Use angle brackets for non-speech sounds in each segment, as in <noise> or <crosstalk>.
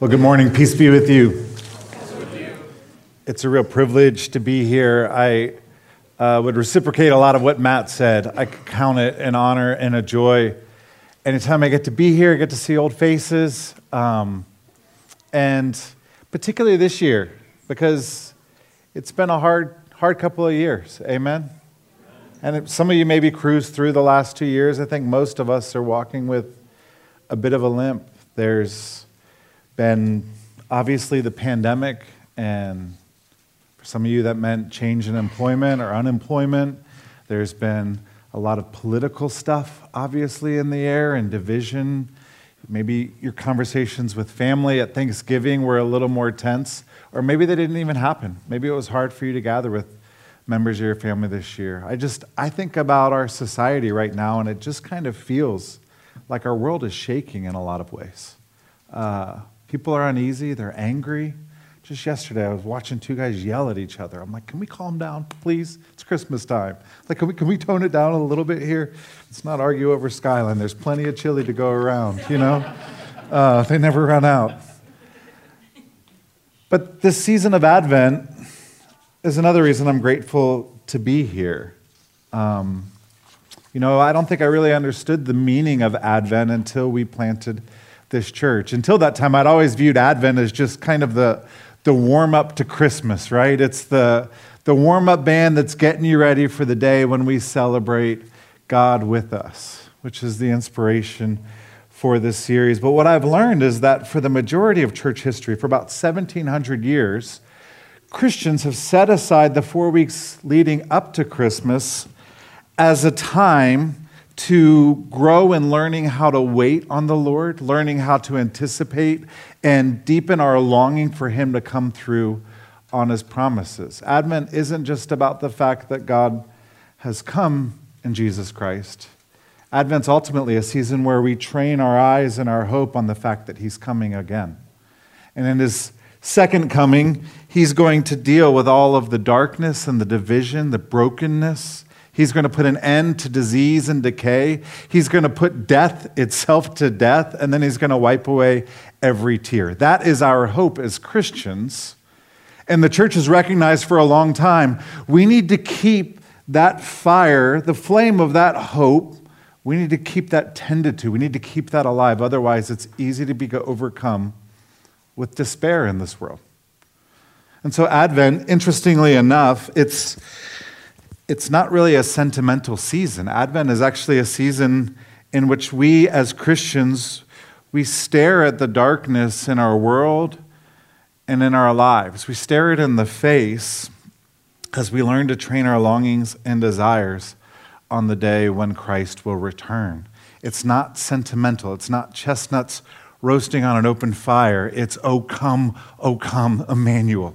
Well, good morning. Peace be with you. It's a real privilege to be here. I uh, would reciprocate a lot of what Matt said. I count it an honor and a joy. Anytime I get to be here, I get to see old faces. Um, and particularly this year, because it's been a hard, hard couple of years. Amen? And some of you maybe cruised through the last two years. I think most of us are walking with a bit of a limp. There's been obviously the pandemic, and for some of you, that meant change in employment or unemployment. There's been a lot of political stuff, obviously, in the air and division. Maybe your conversations with family at Thanksgiving were a little more tense, or maybe they didn't even happen. Maybe it was hard for you to gather with members of your family this year. I just, I think about our society right now, and it just kind of feels like our world is shaking in a lot of ways. Uh, People are uneasy, they're angry. Just yesterday, I was watching two guys yell at each other. I'm like, can we calm down, please? It's Christmas time. Like, can we, can we tone it down a little bit here? Let's not argue over Skyline. There's plenty of chili to go around, you know? Uh, they never run out. But this season of Advent is another reason I'm grateful to be here. Um, you know, I don't think I really understood the meaning of Advent until we planted this church. Until that time, I'd always viewed Advent as just kind of the, the warm up to Christmas, right? It's the, the warm up band that's getting you ready for the day when we celebrate God with us, which is the inspiration for this series. But what I've learned is that for the majority of church history, for about 1700 years, Christians have set aside the four weeks leading up to Christmas as a time to grow in learning how to wait on the Lord, learning how to anticipate and deepen our longing for Him to come through on His promises. Advent isn't just about the fact that God has come in Jesus Christ. Advent's ultimately a season where we train our eyes and our hope on the fact that He's coming again. And in His second coming, He's going to deal with all of the darkness and the division, the brokenness He's going to put an end to disease and decay. He's going to put death itself to death, and then he's going to wipe away every tear. That is our hope as Christians. And the church has recognized for a long time we need to keep that fire, the flame of that hope, we need to keep that tended to. We need to keep that alive. Otherwise, it's easy to be overcome with despair in this world. And so, Advent, interestingly enough, it's it's not really a sentimental season. Advent is actually a season in which we as Christians we stare at the darkness in our world and in our lives. We stare it in the face as we learn to train our longings and desires on the day when Christ will return. It's not sentimental. It's not chestnuts roasting on an open fire. It's, oh come, oh come, Emmanuel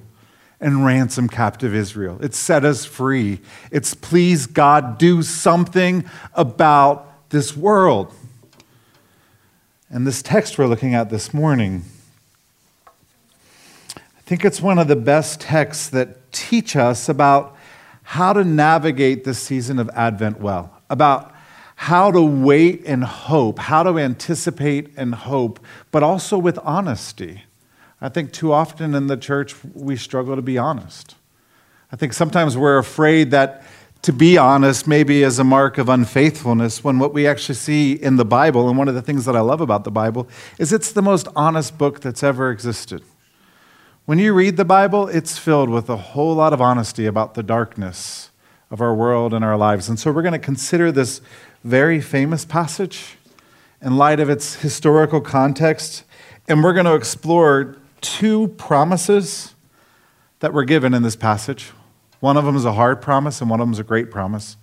and ransom captive Israel. It set us free. It's please God do something about this world. And this text we're looking at this morning, I think it's one of the best texts that teach us about how to navigate this season of Advent well, about how to wait and hope, how to anticipate and hope, but also with honesty. I think too often in the church we struggle to be honest. I think sometimes we're afraid that to be honest maybe is a mark of unfaithfulness when what we actually see in the Bible, and one of the things that I love about the Bible, is it's the most honest book that's ever existed. When you read the Bible, it's filled with a whole lot of honesty about the darkness of our world and our lives. And so we're going to consider this very famous passage in light of its historical context, and we're going to explore two promises that were given in this passage. One of them is a hard promise, and one of them is a great promise.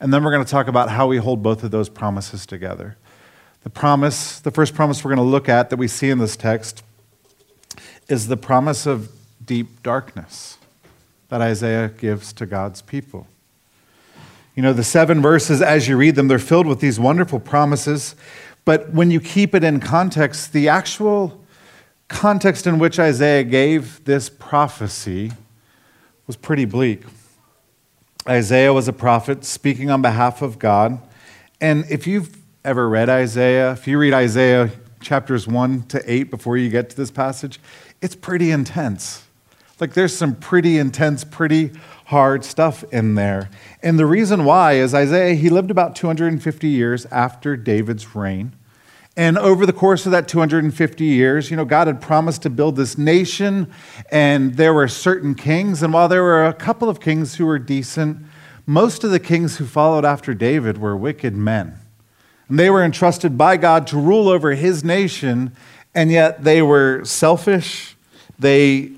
And then we're going to talk about how we hold both of those promises together. The promise, the first promise we're going to look at that we see in this text is the promise of deep darkness that Isaiah gives to God's people. You know, the seven verses, as you read them, they're filled with these wonderful promises. But when you keep it in context, the actual context in which Isaiah gave this prophecy was pretty bleak. Isaiah was a prophet speaking on behalf of God. And if you've ever read Isaiah, if you read Isaiah chapters 1 to 8 before you get to this passage, it's pretty intense. Like there's some pretty intense, pretty hard stuff in there. And the reason why is Isaiah, he lived about 250 years after David's reign. And over the course of that 250 years, you know, God had promised to build this nation, and there were certain kings. And while there were a couple of kings who were decent, most of the kings who followed after David were wicked men. And they were entrusted by God to rule over his nation, and yet they were selfish. They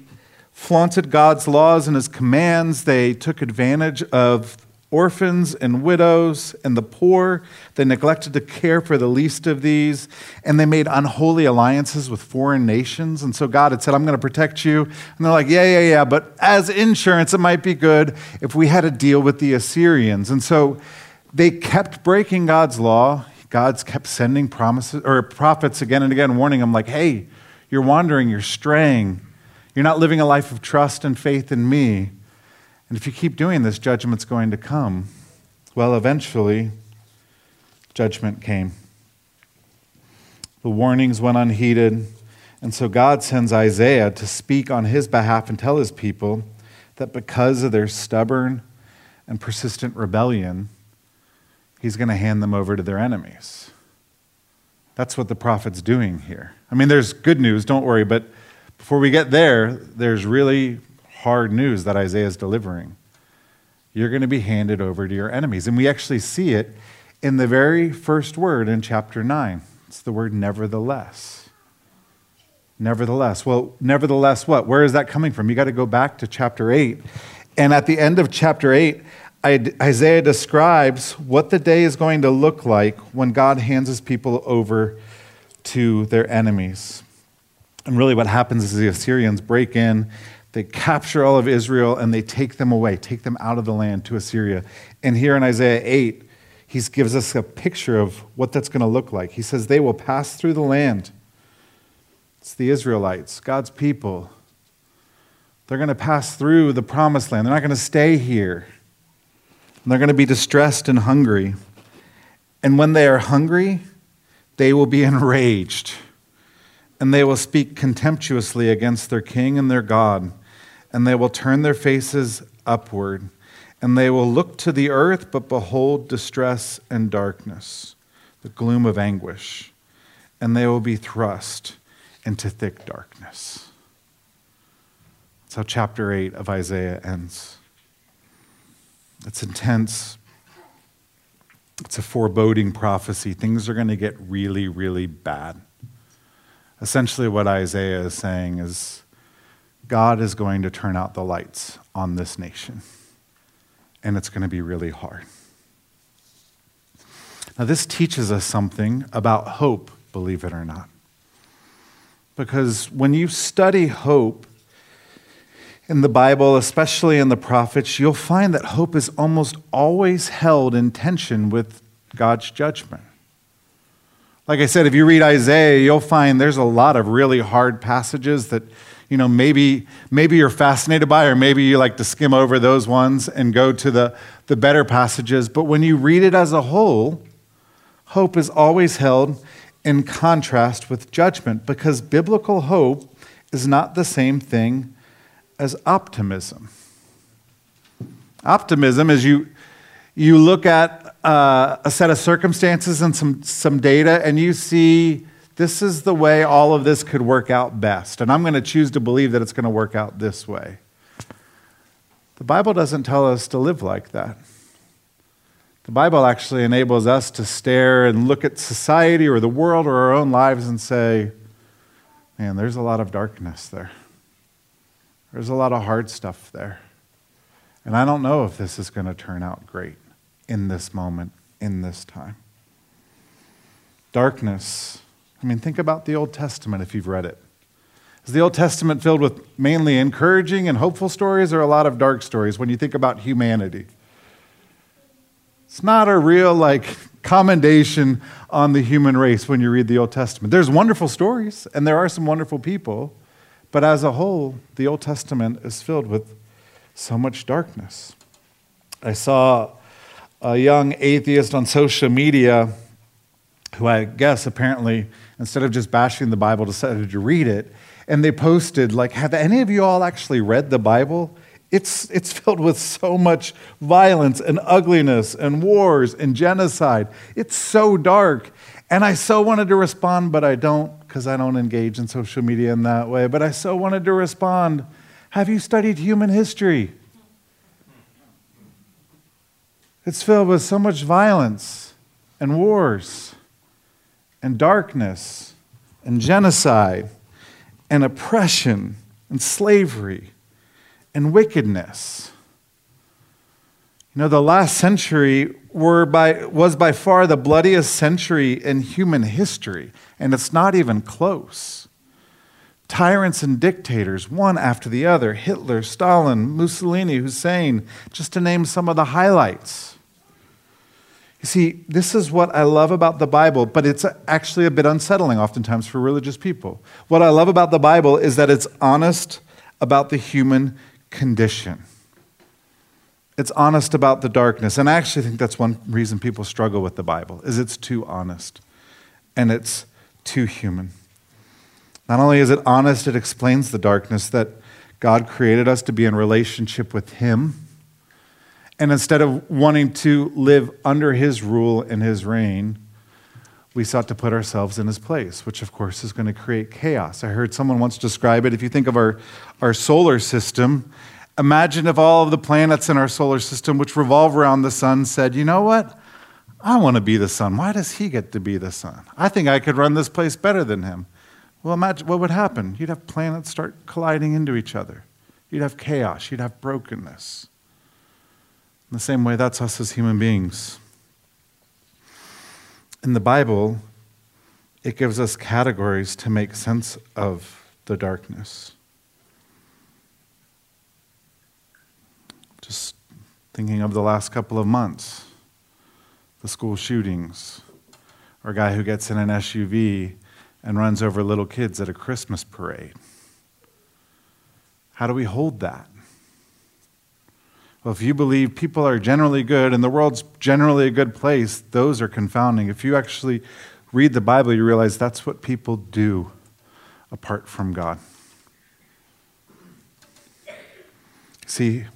flaunted God's laws and his commands. They took advantage of orphans and widows and the poor. They neglected to care for the least of these, and they made unholy alliances with foreign nations. And so God had said, I'm going to protect you. And they're like, Yeah, yeah, yeah, but as insurance, it might be good if we had a deal with the Assyrians. And so they kept breaking God's law. God's kept sending promises or prophets again and again, warning them, like, hey, you're wandering, you're straying, you're not living a life of trust and faith in me. And if you keep doing this, judgment's going to come. Well, eventually, judgment came. The warnings went unheeded, and so God sends Isaiah to speak on his behalf and tell his people that because of their stubborn and persistent rebellion, he's going to hand them over to their enemies. That's what the prophet's doing here. I mean, there's good news, don't worry, but before we get there, there's really hard news that Isaiah is delivering. You're going to be handed over to your enemies. And we actually see it in the very first word in chapter 9. It's the word nevertheless. Nevertheless. Well, nevertheless, what? Where is that coming from? You got to go back to chapter 8. And at the end of chapter 8, Isaiah describes what the day is going to look like when God hands his people over to their enemies. And really, what happens is the Assyrians break in they capture all of Israel and they take them away, take them out of the land to Assyria. And here in Isaiah 8, he gives us a picture of what that's going to look like. He says, They will pass through the land. It's the Israelites, God's people. They're going to pass through the promised land. They're not going to stay here. And they're going to be distressed and hungry. And when they are hungry, they will be <laughs> enraged. And they will speak contemptuously against their king and their God and they will turn their faces upward, and they will look to the earth, but behold distress and darkness, the gloom of anguish, and they will be thrust into thick darkness. That's how chapter 8 of Isaiah ends. It's intense. It's a foreboding prophecy. Things are going to get really, really bad. Essentially, what Isaiah is saying is God is going to turn out the lights on this nation, and it's going to be really hard. Now, this teaches us something about hope, believe it or not. Because when you study hope in the Bible, especially in the prophets, you'll find that hope is almost always held in tension with God's judgment. Like I said, if you read Isaiah, you'll find there's a lot of really hard passages that you know, maybe, maybe you're fascinated by, or maybe you like to skim over those ones and go to the, the better passages. But when you read it as a whole, hope is always held in contrast with judgment because biblical hope is not the same thing as optimism. Optimism is you, you look at uh, a set of circumstances and some, some data and you see this is the way all of this could work out best. And I'm going to choose to believe that it's going to work out this way. The Bible doesn't tell us to live like that. The Bible actually enables us to stare and look at society or the world or our own lives and say, man, there's a lot of darkness there. There's a lot of hard stuff there. And I don't know if this is going to turn out great in this moment, in this time. Darkness I mean, think about the Old Testament if you've read it. Is the Old Testament filled with mainly encouraging and hopeful stories or a lot of dark stories when you think about humanity? It's not a real, like, commendation on the human race when you read the Old Testament. There's wonderful stories, and there are some wonderful people, but as a whole, the Old Testament is filled with so much darkness. I saw a young atheist on social media who I guess apparently, instead of just bashing the Bible, decided to read it. And they posted, like, have any of you all actually read the Bible? It's, it's filled with so much violence and ugliness and wars and genocide. It's so dark. And I so wanted to respond, but I don't because I don't engage in social media in that way. But I so wanted to respond Have you studied human history? It's filled with so much violence and wars and darkness and genocide and oppression and slavery and wickedness. You know, the last century by, was by far the bloodiest century in human history, and it's not even close. Tyrants and dictators, one after the other Hitler, Stalin, Mussolini, Hussein, just to name some of the highlights. You see, this is what I love about the Bible, but it's actually a bit unsettling oftentimes for religious people. What I love about the Bible is that it's honest about the human condition. It's honest about the darkness. And I actually think that's one reason people struggle with the Bible is it's too honest and it's too human. Not only is it honest, it explains the darkness that God created us to be in relationship with him. And instead of wanting to live under his rule and his reign, we sought to put ourselves in his place, which of course is going to create chaos. I heard someone once describe it. If you think of our, our solar system, imagine if all of the planets in our solar system, which revolve around the sun, said, you know what? I want to be the sun. Why does he get to be the sun? I think I could run this place better than him. Well, imagine what would happen. You'd have planets start colliding into each other. You'd have chaos. You'd have brokenness. In the same way, that's us as human beings. In the Bible, it gives us categories to make sense of the darkness. Just thinking of the last couple of months the school shootings, or a guy who gets in an SUV and runs over little kids at a Christmas parade. How do we hold that? Well, if you believe people are generally good and the world's generally a good place, those are confounding. If you actually read the Bible, you realize that's what people do apart from God. See,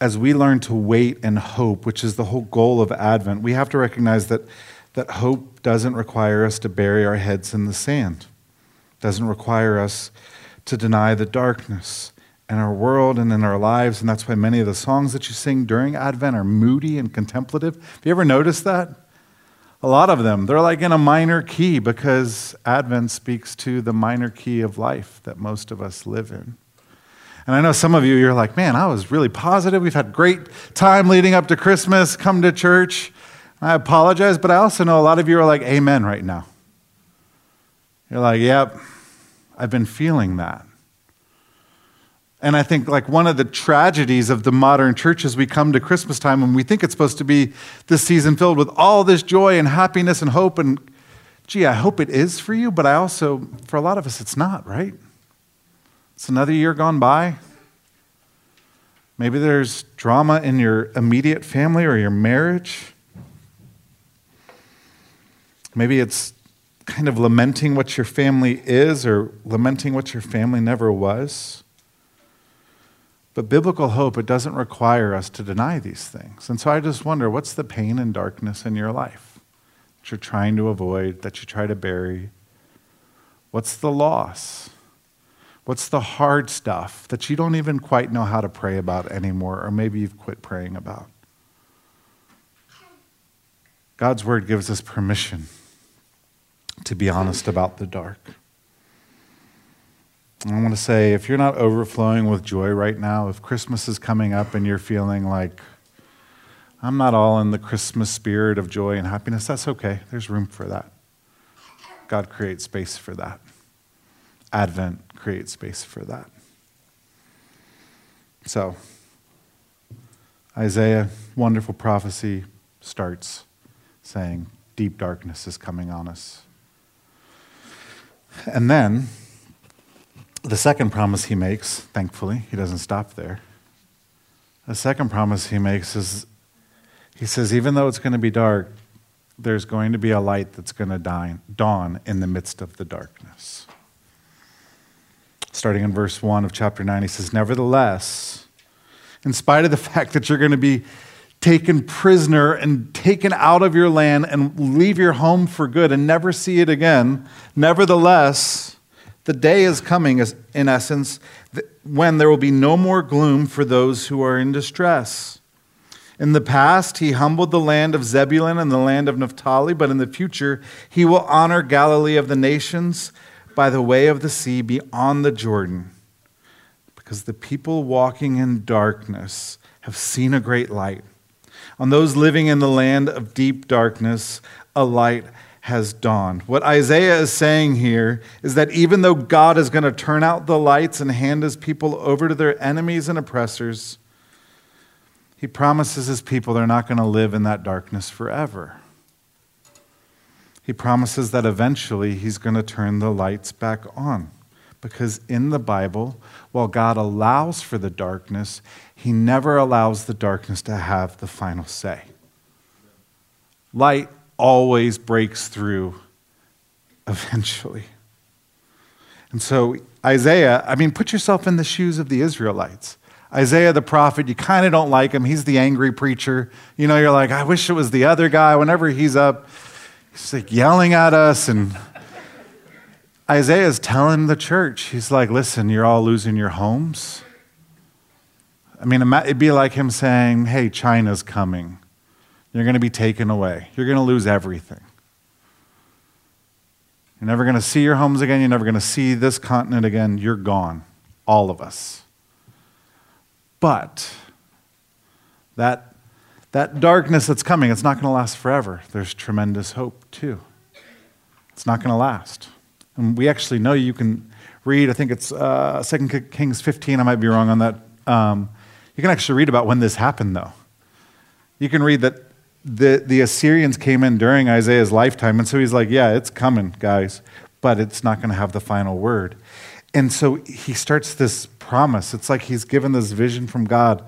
as we learn to wait and hope, which is the whole goal of Advent, we have to recognize that, that hope doesn't require us to bury our heads in the sand, doesn't require us to deny the darkness in our world and in our lives. And that's why many of the songs that you sing during Advent are moody and contemplative. Have you ever noticed that? A lot of them, they're like in a minor key because Advent speaks to the minor key of life that most of us live in. And I know some of you, you're like, man, I was really positive. We've had great time leading up to Christmas, come to church. I apologize, but I also know a lot of you are like, amen right now. You're like, yep, I've been feeling that. And I think like one of the tragedies of the modern church is we come to Christmas time and we think it's supposed to be this season filled with all this joy and happiness and hope. And gee, I hope it is for you, but I also, for a lot of us, it's not, right? It's another year gone by. Maybe there's drama in your immediate family or your marriage. Maybe it's kind of lamenting what your family is or lamenting what your family never was. But biblical hope, it doesn't require us to deny these things. And so I just wonder what's the pain and darkness in your life that you're trying to avoid, that you try to bury? What's the loss? What's the hard stuff that you don't even quite know how to pray about anymore, or maybe you've quit praying about? God's word gives us permission to be honest about the dark. I want to say if you're not overflowing with joy right now, if Christmas is coming up and you're feeling like, I'm not all in the Christmas spirit of joy and happiness, that's okay. There's room for that. God creates space for that. Advent creates space for that. So, Isaiah, wonderful prophecy, starts saying, Deep darkness is coming on us. And then, the second promise he makes, thankfully, he doesn't stop there. The second promise he makes is he says, even though it's going to be dark, there's going to be a light that's going to dawn in the midst of the darkness. Starting in verse 1 of chapter 9, he says, Nevertheless, in spite of the <laughs> fact that you're going to be taken prisoner and taken out of your land and leave your home for good and never see it again, nevertheless, the day is coming, in essence, when there will be no more gloom for those who are in distress. In the past, he humbled the land of Zebulun and the land of Naphtali, but in the future, he will honor Galilee of the nations by the way of the sea beyond the Jordan. Because the people walking in darkness have seen a great light. On those living in the land of deep darkness, a light has dawned. What Isaiah is saying here is that even though God is going to turn out the lights and hand his people over to their enemies and oppressors, he promises his people they're not going to live in that darkness forever. He promises that eventually he's going to turn the lights back on. Because in the Bible, while God allows for the darkness, he never allows the darkness to have the final say. Light always breaks through <laughs> eventually. And so, Isaiah, I mean, put yourself in the shoes of the Israelites. Isaiah the prophet, you kind of don't like him. He's the angry preacher. You know, you're like, I wish it was the other guy. Whenever he's up, he's like yelling at us. And <laughs> Isaiah is telling the church, he's like, listen, you're all losing your homes. I mean, it'd be like him saying, hey, China's coming. You're going to be taken away. You're going to lose everything. You're never going to see your homes again. You're never going to see this continent again. You're gone. All of us. But that, that darkness that's coming, it's not going to last forever. There's tremendous hope, too. It's not going to last. And we actually know you can read, I think it's uh, 2 Kings 15, I might be wrong on that. Um, you can actually read about when this happened, though. You can read that the, the Assyrians came in during Isaiah's lifetime, and so he's like, Yeah, it's coming, guys, but it's not going to have the final word. And so he starts this promise. It's like he's given this vision from God.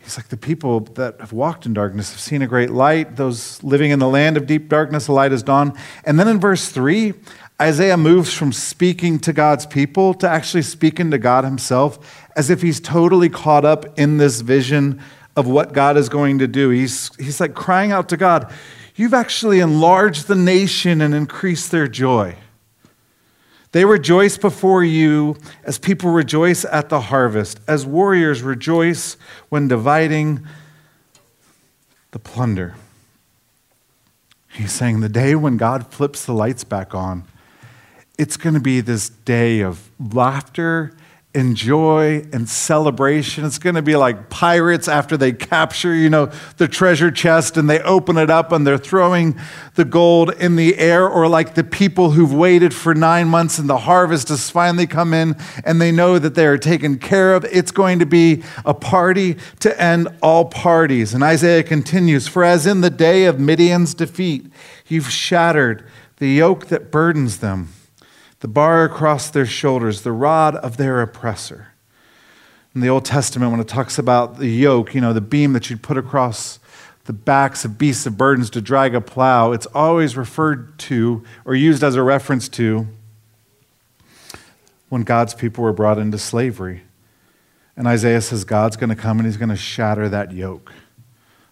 He's like, The people that have walked in darkness have seen a great light. Those living in the land of deep darkness, the light has dawned. And then in verse 3, Isaiah moves from speaking to God's people to actually speaking to God himself as if he's totally caught up in this vision of what God is going to do. He's, he's like crying out to God, You've actually enlarged the nation and increased their joy. They rejoice before you as people rejoice at the harvest, as warriors rejoice when dividing the plunder. He's saying the day when God flips the lights back on, it's going to be this day of laughter and joy and celebration. It's going to be like pirates after they capture, you know, the treasure chest and they open it up and they're throwing the gold in the air, or like the people who've waited for nine months and the harvest has finally come in and they know that they are taken care of. It's going to be a party to end all parties. And Isaiah continues For as in the day of Midian's defeat, you've shattered the yoke that burdens them the bar across their shoulders, the rod of their oppressor. In the Old Testament, when it talks about the yoke, you know, the beam that you'd put across the backs of beasts of burdens to drag a plow, it's always referred to or used as a reference to when God's people were brought into slavery. And Isaiah says God's going to come and he's going to shatter that yoke.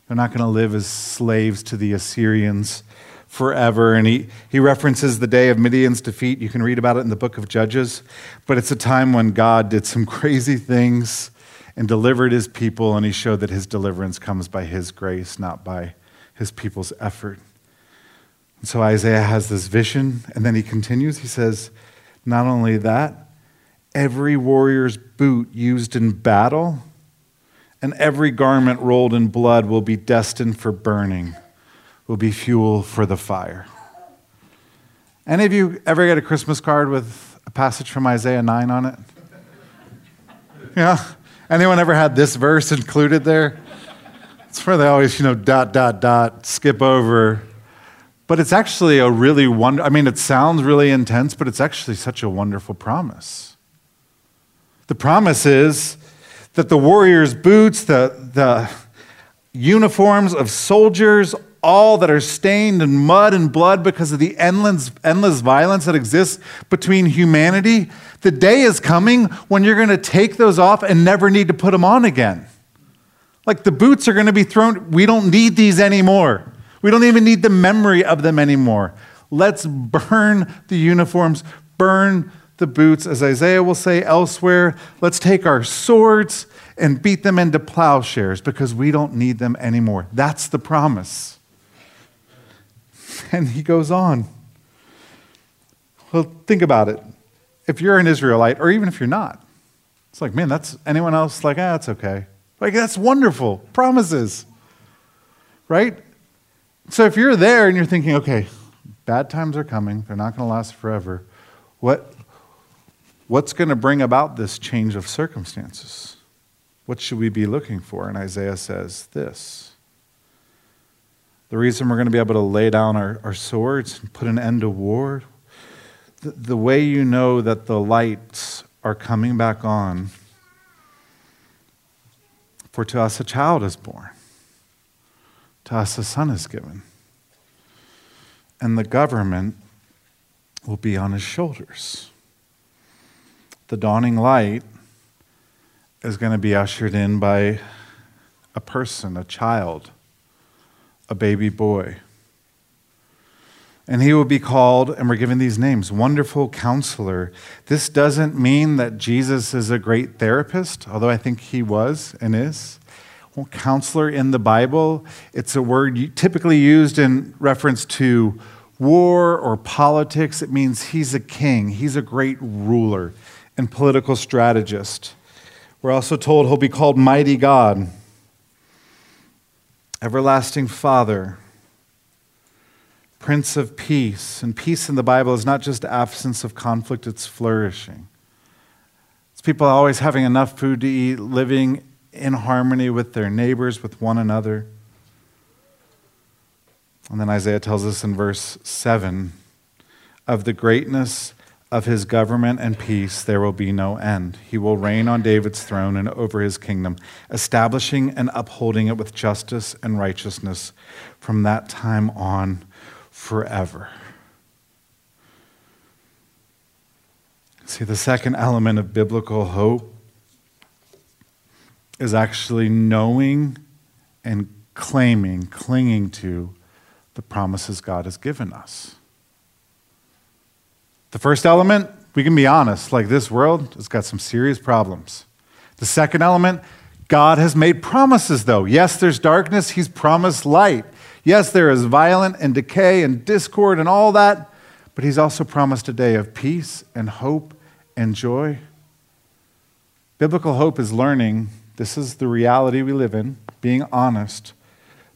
They're not going to live as slaves to the Assyrians forever. And he, he references the day of Midian's defeat. You can read about it in the book of Judges. But it's a time when God did some <laughs> crazy things and delivered his people, and he showed that his deliverance comes by his grace, not by his people's effort. And so Isaiah has this vision, and then he continues. He says, Not only that, every warrior's boot used in battle and every garment rolled in blood will be destined for burning will be fuel for the fire. Any of you ever get a Christmas card with a passage from Isaiah 9 on it? Yeah? Anyone ever had this verse included there? It's where they always, you know, dot, dot, dot, skip over. But it's actually a really wonder. I mean, it sounds really intense, but it's actually such a wonderful promise. The promise is that the warrior's boots, the, the uniforms of soldiers, all that are stained in mud and blood because of the endless, endless violence that exists between humanity, the day is coming when you're going to take those off and never need to put them on again. Like the boots are going to be thrown, we don't need these anymore. We don't even need the memory of them anymore. Let's burn the uniforms, burn the boots, as Isaiah will say elsewhere. Let's take our swords and beat them into plowshares because we don't need them anymore. That's the promise. <laughs> And he goes on. Well, think about it. If you're an Israelite, or even if you're not, it's like, man, that's anyone else like, ah, that's okay. Like, that's wonderful. Promises. Right? So if you're there and you're thinking, okay, bad times are coming, they're not going to last forever, what, what's going to bring about this change of circumstances? What should we be looking for? And Isaiah says this. The reason we're going to be able to lay down our, our swords and put an end to war, the, the way you know that the lights are coming back on, for to us a child is born to us a son is given. And the government will be on his shoulders. The dawning light is going to be ushered in by a person, a child, a baby boy. And he will be called, and we're given these names Wonderful Counselor. This doesn't mean that Jesus is a great therapist, although I think he was and is counselor in the Bible. It's a word typically used in reference to war or politics. It means he's a king, he's a great ruler and political strategist. We're also told he'll be called Mighty God, Everlasting Father, Prince of Peace. And peace in the Bible is not just absence of conflict, it's flourishing. It's people always having enough food to eat, living in harmony with their neighbors, with one another. And then Isaiah tells us in verse 7 of the greatness of his government and peace there will be no end. He will reign on David's throne and over his kingdom, establishing and upholding it with justice and righteousness from that time on forever. See, the second element of biblical hope is actually knowing and claiming, clinging to the promises God has given us. The first element, we can be honest, like this world has got some serious problems. The second element, God has made promises, though. Yes, there's darkness, He's promised light. Yes, there is violence and decay and discord and all that, but He's also promised a day of peace and hope and joy. Biblical hope is learning this is the reality we live in, being honest,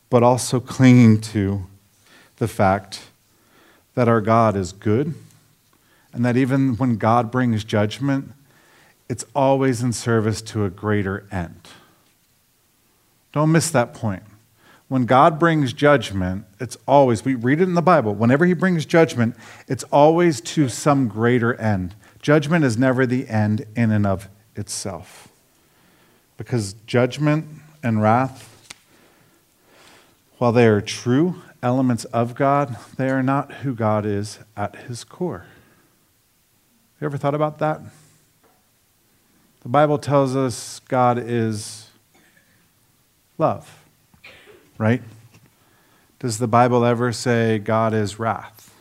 but also clinging to the fact that our God is good and that even when God brings judgment, it's always in service to a greater end. Don't miss that point. When God brings judgment, it's always, we read it in the Bible, whenever He brings judgment, it's always to some greater end. Judgment is never the end in and of itself. Because judgment and wrath, while they are true elements of God, they are not who God is at his core. You ever thought about that? The Bible tells us God is love, right? Does the Bible ever say God is wrath?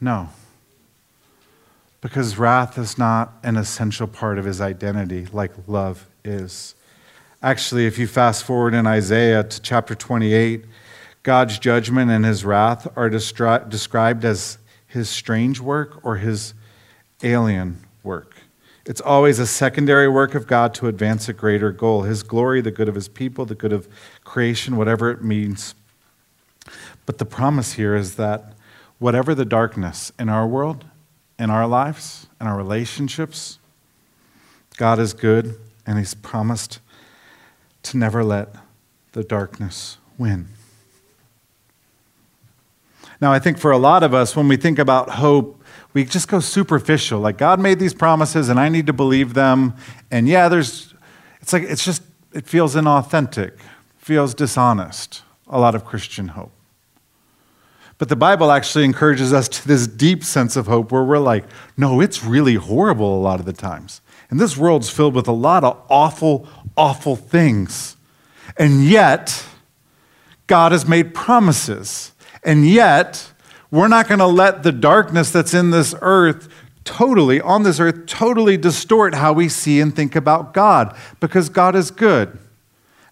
No because wrath is not an essential part of his identity like love is. Actually, if you fast forward in Isaiah to chapter 28, God's judgment and his wrath are described as his strange work or his alien work. It's always a secondary work of God to advance a greater goal his glory, the good of his people, the good of creation, whatever it means. But the promise here is that whatever the darkness in our world, in our lives, in our relationships. God is good, and He's promised to never let the darkness win. Now, I think for a lot of us, when we think about hope, we just go superficial. Like, God made these promises, and I need to believe them. And yeah, there's, it's like, it's just, it feels inauthentic, feels dishonest. a lot of Christian hope. But the Bible actually encourages us to this deep sense of hope where we're like, no, it's really horrible a lot of the times. And this world's filled with a lot of awful, awful things. And yet, God has made promises. And yet, we're not going to let the darkness that's in this earth totally, on this earth, totally distort how we see and think about God because God is good.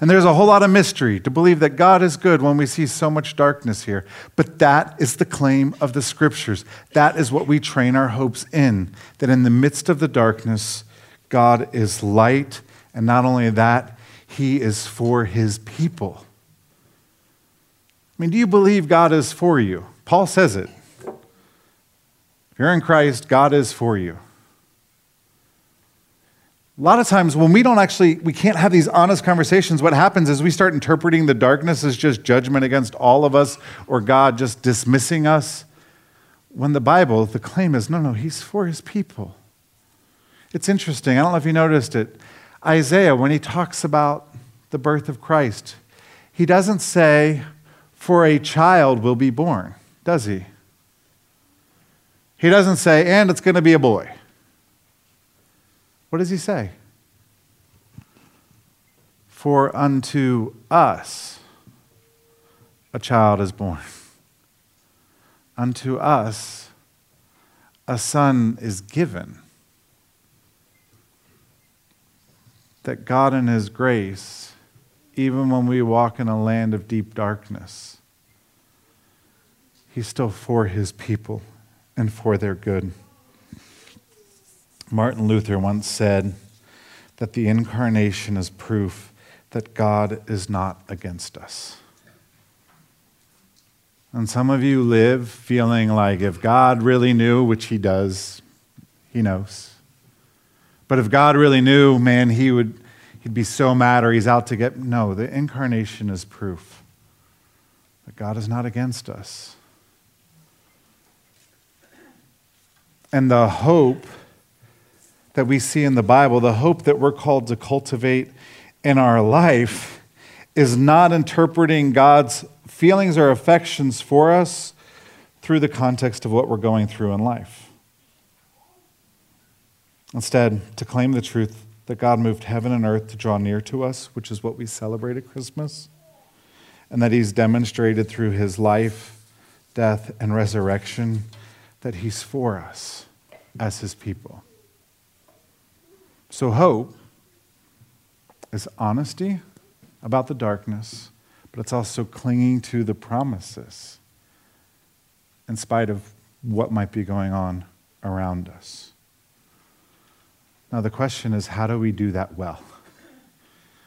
And there's a whole lot of mystery to believe that God is good when we see so much darkness here. But that is the claim of the scriptures. That is what we train our hopes in. That in the midst of the darkness, God is light. And not only that, He is for His people. I mean, do you believe God is for you? Paul says it. If you're in Christ, God is for you. A lot of times when we don't actually, we can't have these honest conversations, what happens is we start interpreting the darkness as just judgment against all of us or God just dismissing us. When the Bible, the claim is no, no, he's for his people. It's interesting. I don't know if you noticed it. Isaiah, when he talks about the birth of Christ, he doesn't say, for a child will be born, does he? He doesn't say, and it's going to be a boy. What does he say? For unto us a child is born. Unto us a son is given. That God in his grace, even when we walk in a land of deep darkness, he's still for his people and for their good. Martin Luther once said that the incarnation is proof that God is not against us. And some of you live feeling like if God really knew, which he does, he knows. But if God really knew, man, he would he'd be so mad or he's out to get no, the incarnation is proof that God is not against us. And the hope that we see in the Bible, the hope that we're called to cultivate in our life, is not interpreting God's feelings or affections for us through the context of what we're going through in life. Instead, to claim the truth that God moved heaven and earth to draw near to us, which is what we celebrate at Christmas, and that He's demonstrated through His life, death, and resurrection that He's for us as His people. So, hope is honesty about the darkness, but it's also clinging to the promises in spite of what might be going on around us. Now, the question is how do we do that well?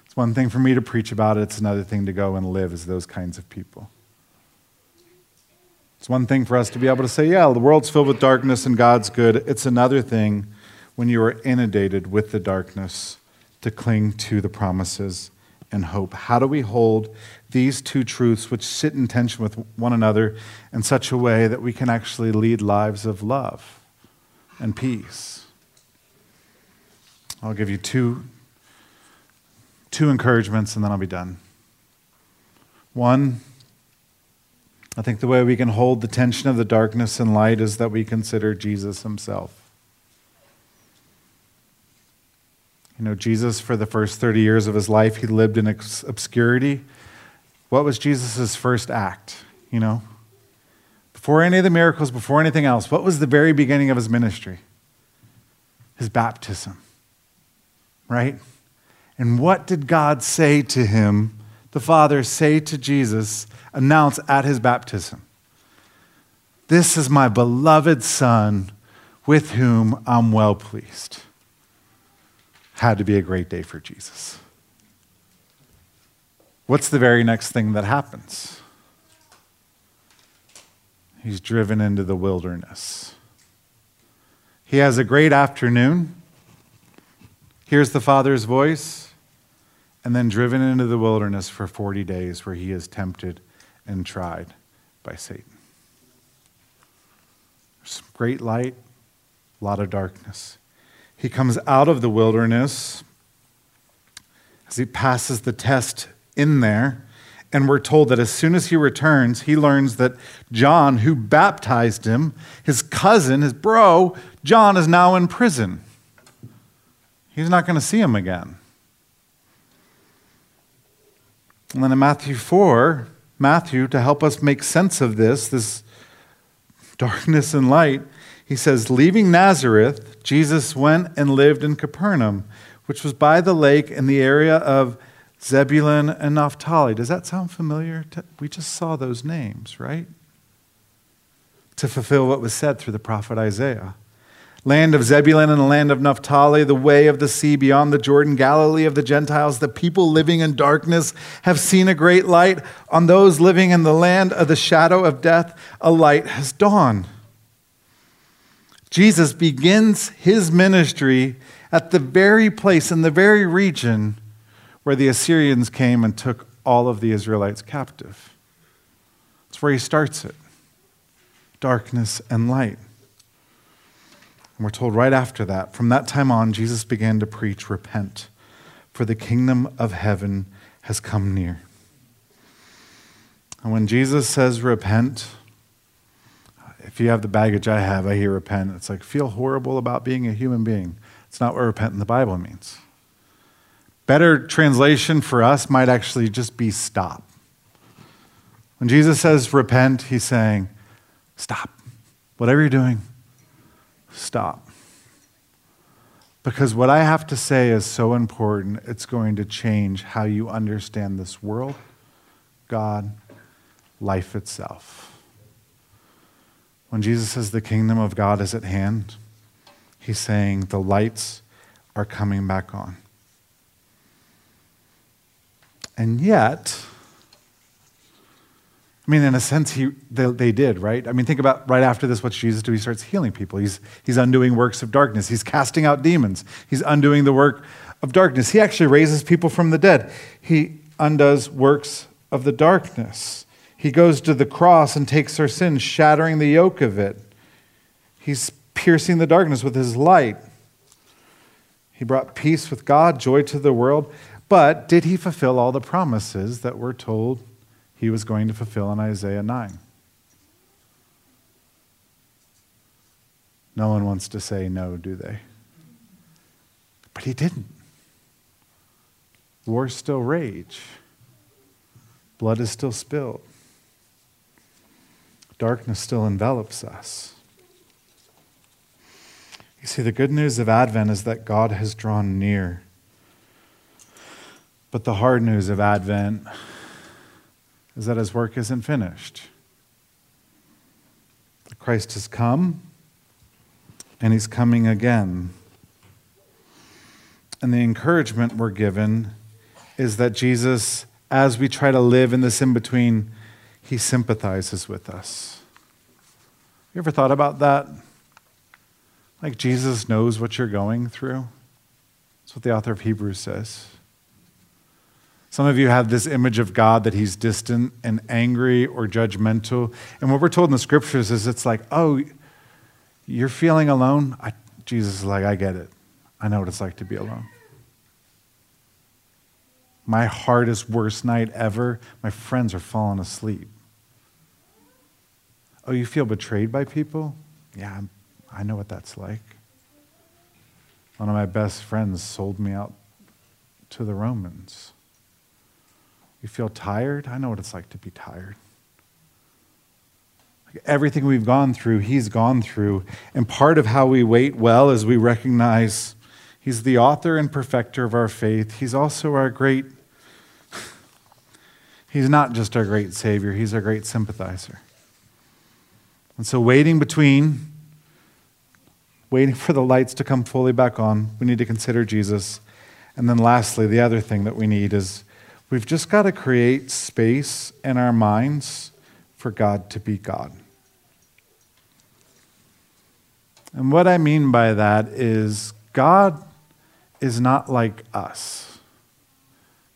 It's one thing for me to preach about it, it's another thing to go and live as those kinds of people. It's one thing for us to be able to say, yeah, the world's filled with darkness and God's good. It's another thing when you are inundated with the darkness to cling to the promises and hope? How do we hold these two truths, which sit in tension with one another, in such a way that we can actually lead lives of love and peace? I'll give you two, two encouragements and then I'll be done. One, I think the way we can hold the tension of the darkness and light is that we consider Jesus himself. You know, Jesus, for the first 30 years of his life, he lived in obscurity. What was Jesus' first act? You know, before any of the miracles, before anything else, what was the very beginning of his ministry? His baptism, right? And what did God say to him, the Father say to Jesus, announce at his baptism? This is my beloved Son with whom I'm well pleased had to be a great day for Jesus. What's the very next thing that happens? He's driven into the wilderness. He has a great afternoon, hears the Father's voice, and then driven into the wilderness for 40 days where he is tempted and tried by Satan. There's great light, a lot of darkness. He comes out of the wilderness as he passes the test in there, And we're told that as soon as he returns, he learns that John, who baptized him, his cousin, his bro, John, is now in prison. He's not going to see him again. And then in Matthew 4, Matthew, to help us make sense of this, this darkness and light, he says, Leaving Nazareth, Jesus went and lived in Capernaum, which was by the lake in the area of Zebulun and Naphtali. Does that sound familiar? We just saw those names, right? To fulfill what was said through the prophet Isaiah. Land of Zebulun and the land of Naphtali, the way of the sea beyond the Jordan, Galilee of the Gentiles, the people living in darkness have seen a great light. On those living in the land of the shadow of death, a light has dawned. Jesus begins his ministry at the very place in the very region where the Assyrians came and took all of the Israelites captive. That's where he starts it darkness and light. And we're told right after that, from that time on, Jesus began to preach, Repent, for the kingdom of heaven has come near. And when Jesus says repent, if you have the baggage I have, I hear repent. It's like feel horrible about being a human being. It's not what repent in the Bible means. Better translation for us might actually just be stop. When Jesus says repent, he's saying, stop. Whatever you're doing, stop. Because what I have to say is so important, it's going to change how you understand this world, God, life itself. When Jesus says the kingdom of God is at hand, he's saying the lights are coming back on. And yet, I mean, in a sense, he, they, they, did, right? I mean, think about right after this, what's Jesus do? He starts healing people. He's, he's undoing works of darkness. He's casting out demons. He's undoing the work of darkness. He actually raises people from the dead. He undoes works of the darkness. He goes to the cross and takes our sins, shattering the yoke of it. He's piercing the darkness with his light. He brought peace with God, joy to the world. But did he fulfill all the promises that we're told he was going to fulfill in Isaiah 9? No one wants to say no, do they? But he didn't. Wars still rage. Blood is still spilled. Darkness still envelops us. You see, the good news of Advent is that God has drawn near. But the hard news of Advent is that his work isn't finished. Christ has come, and he's coming again. And the encouragement we're given is that Jesus, as we try to live in this in between, he sympathizes with us. You ever thought about that? Like Jesus knows what you're going through? That's what the author of Hebrews says. Some of you have this image of God that he's distant and angry or judgmental. And what we're told in the scriptures is it's like, oh, you're feeling alone? I, Jesus is like, I get it. I know what it's like to be alone. My hardest, worst night ever, my friends are falling asleep. Oh, you feel betrayed by people? Yeah, I know what that's like. One of my best friends sold me out to the Romans. You feel tired? I know what it's like to be tired. Everything we've gone through, He's gone through. And part of how we wait well is we recognize He's the author and perfecter of our faith. He's also our great, <sighs> He's not just our great Savior, He's our great sympathizer. And so, waiting between, waiting <laughs> for the lights to come fully back on, we need to consider Jesus. And then, lastly, the other thing that we need is We've just got to create space in our minds for God to be God. And what I mean by that is God is not like us.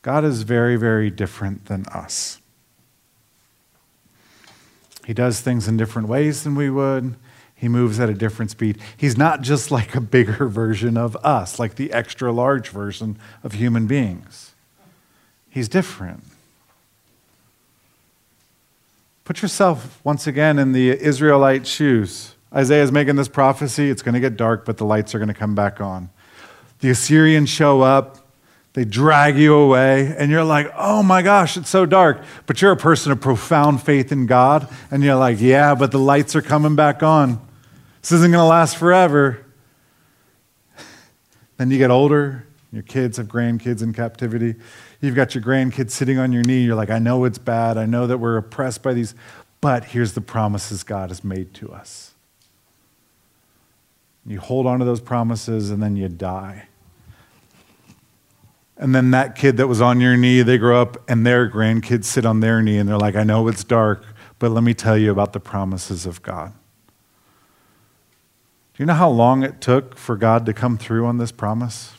God is very, very different than us. He does things in different ways than we would. He moves at a different speed. He's not just like a bigger <laughs> version of us, like the extra large version of human beings. He's different. Put yourself once again in the Israelite shoes. Isaiah is making this prophecy. It's going to get dark, but the lights are going to come back on. The Assyrians show up. They drag you away, and you're like, oh my gosh, it's so dark. But you're a person of profound faith in God, and you're like, yeah, but the lights are coming back on. This isn't going to last forever. <laughs> Then you get older, your kids have grandkids in captivity. You've got your grandkids sitting on your knee. You're like, I know it's bad. I know that we're oppressed by these, but here's the promises God has made to us. You hold on to those promises and then you die. And then that kid that was on your knee, they grow up and their grandkids sit on their knee and they're like, I know it's dark, but let me tell you about the promises of God. Do you know how long it took for God to come through on this promise?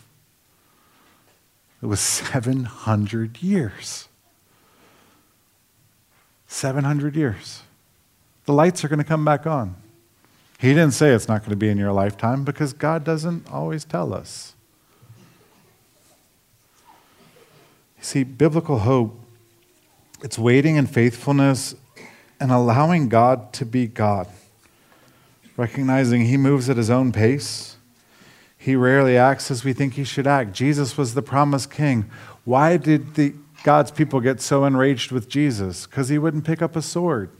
It was 700 years. 700 years. The lights are going to come back on. He didn't say it's not going to be in your lifetime because God doesn't always tell us. You see, biblical hope, it's waiting in faithfulness and allowing God to be God, recognizing He moves at His own pace he rarely acts as we think he should act. Jesus was the promised king. Why did the, God's people get so enraged with Jesus? Because he wouldn't pick up a sword.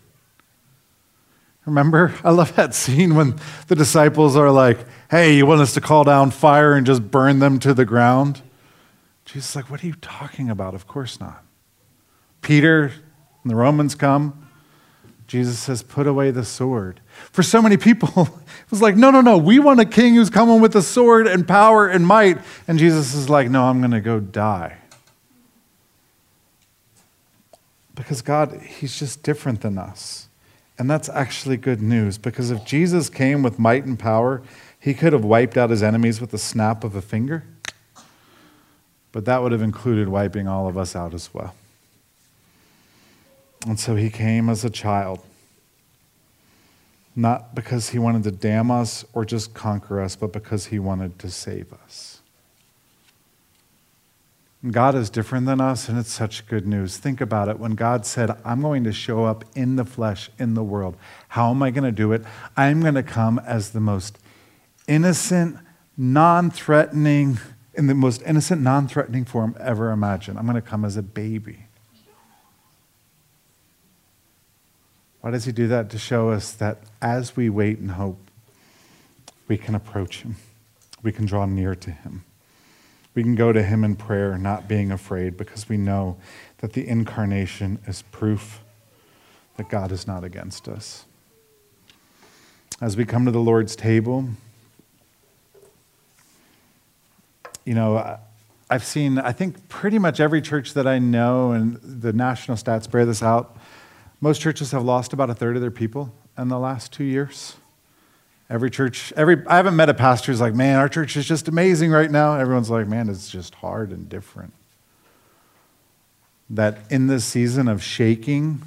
Remember? <laughs> I love that scene when the disciples are like, hey, you want us to call down fire and just burn them to the ground? Jesus is like, what are you talking about? Of course not. Peter and the Romans come. Jesus says, put away the sword. For so many people, <laughs> it was like, no, no, no, we want a king who's coming with a sword and power and might. And Jesus is like, no, I'm going to go die. Because God, He's just different than us. And that's actually good news because if Jesus came with might and power, He could have wiped out His enemies with the snap of a finger. But that would have included wiping all of us out as well. And so He came as a child not because he wanted to damn us or just conquer us, but because he wanted to save us. God is different than us, and it's such good news. Think about it. When God said, I'm going to show up in the flesh, in the world, how am I going to do it? I'm going to come as the most innocent, non threatening, in the most innocent, non threatening form ever imagined. I'm going to come as a baby. Why does he do that? To show us that as we wait and hope, we can approach him, we can draw near to him. We can go to him in prayer, not being afraid, because we know that the incarnation is proof that God is not against us. As we come to the Lord's table, you know, I've seen, I think, pretty much every church that I know, and the national stats bear this out, most churches have lost about a third of their people in the last two years. Every church, every I haven't met a pastor who's like, man, our church is just amazing right now. Everyone's like, man, it's just hard and different. That in this season of shaking,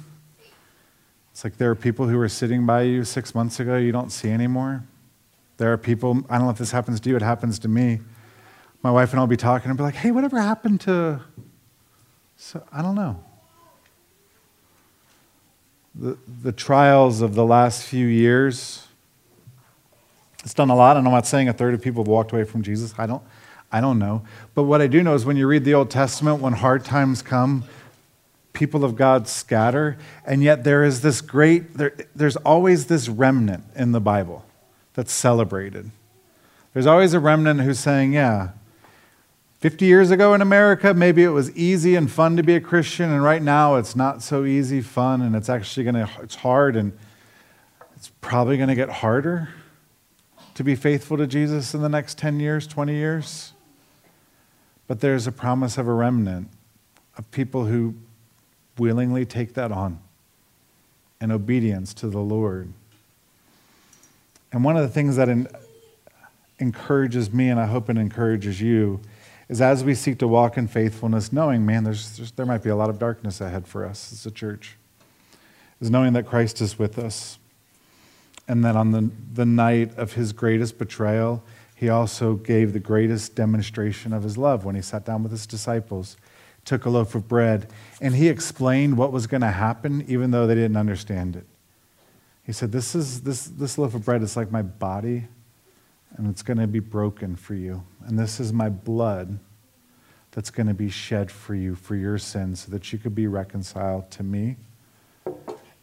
it's like there are people who were sitting by you six months ago you don't see anymore. There are people, I don't know if this happens to you, it happens to me. My wife and I'll be talking and be like, hey, whatever happened to. So I don't know the, the trials of the last few years. It's done a lot, and I'm not saying a third of people have walked away from Jesus. I don't, I don't know. But what I do know is when you read the Old Testament, when hard times come, people of God scatter, and yet there is this great, there, there's always this remnant in the Bible that's celebrated. There's always a remnant who's saying, yeah, 50 years ago in America, maybe it was easy and fun to be a Christian, and right now it's not so easy, fun, and it's actually going to, it's hard, and it's probably going to get harder to be faithful to Jesus in the next 10 years, 20 years. But there's a promise of a remnant of people who willingly take that on in obedience to the Lord. And one of the things that encourages me, and I hope it encourages you, is as we seek to walk in faithfulness, knowing, man, there's, there's, there might be a lot of darkness ahead for us as a church, is knowing that Christ is with us. And that on the, the night of his greatest betrayal, he also gave the greatest demonstration of his love when he sat down with his disciples took a loaf of bread, and he explained what was going to happen, even though they didn't understand it. He said, This, is, this, this loaf of bread is like my body, and it's going to be broken for you. And this is my blood that's going to be shed for you for your sins so that you could be reconciled to me.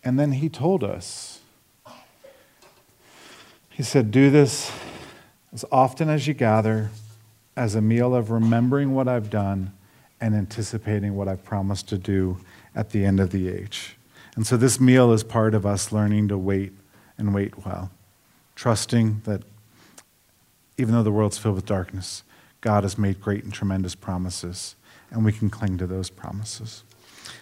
And then he told us, He said, Do this as often as you gather as a meal of remembering what I've done and anticipating what I've promised to do at the end of the age. And so this meal is part of us learning to wait and wait well, trusting that even though the world's filled with darkness, God has made great and tremendous promises, and we can cling to those promises.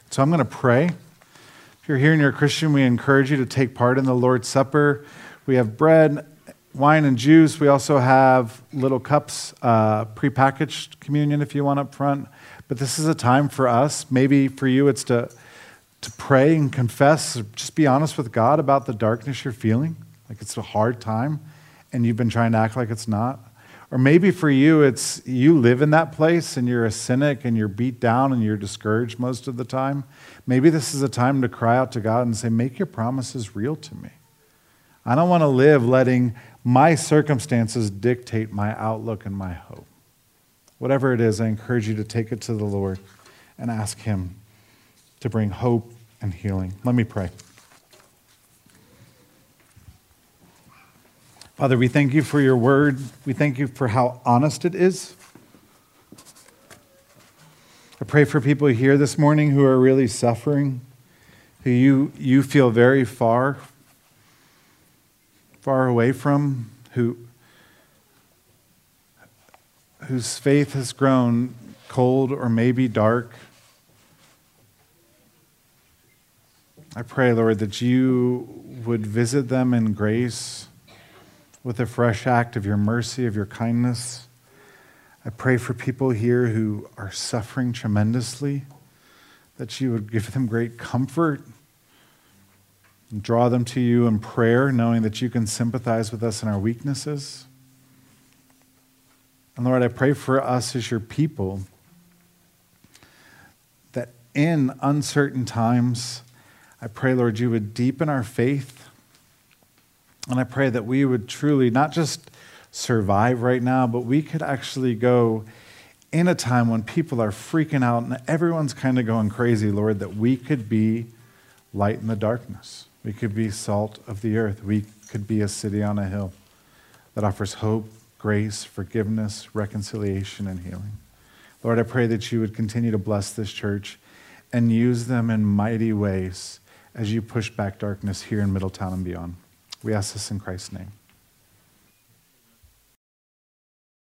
So I'm going to pray. If you're here and you're a Christian, we encourage you to take part in the Lord's Supper. We have bread, wine, and juice. We also have little cups, uh, prepackaged communion if you want up front. But this is a time for us. Maybe for you, it's to, to pray and confess, just be honest with God about the darkness you're feeling. Like it's a hard time, and you've been trying to act like it's not. Or maybe for you, it's you live in that place and you're a cynic and you're beat down and you're discouraged most of the time. Maybe this is a time to cry out to God and say, Make your promises real to me. I don't want to live letting my circumstances dictate my outlook and my hope. Whatever it is, I encourage you to take it to the Lord and ask Him to bring hope and healing. Let me pray. Father, we thank you for your word. We thank you for how honest it is. I pray for people here this morning who are really suffering, who you, you feel very far, far away from, who, whose faith has grown cold or maybe dark. I pray, Lord, that you would visit them in grace with a fresh act of your mercy, of your kindness. I pray for people here who are suffering tremendously, that you would give them great comfort and draw them to you in prayer, knowing that you can sympathize with us in our weaknesses. And Lord, I pray for us as your people that in uncertain times, I pray, Lord, you would deepen our faith and I pray that we would truly not just survive right now, but we could actually go in a time when people are freaking out and everyone's kind of going crazy, Lord, that we could be light in the darkness. We could be salt of the earth. We could be a city on a hill that offers hope, grace, forgiveness, reconciliation, and healing. Lord, I pray that you would continue to bless this church and use them in mighty ways as you push back darkness here in Middletown and beyond. We ask this in Christ's name.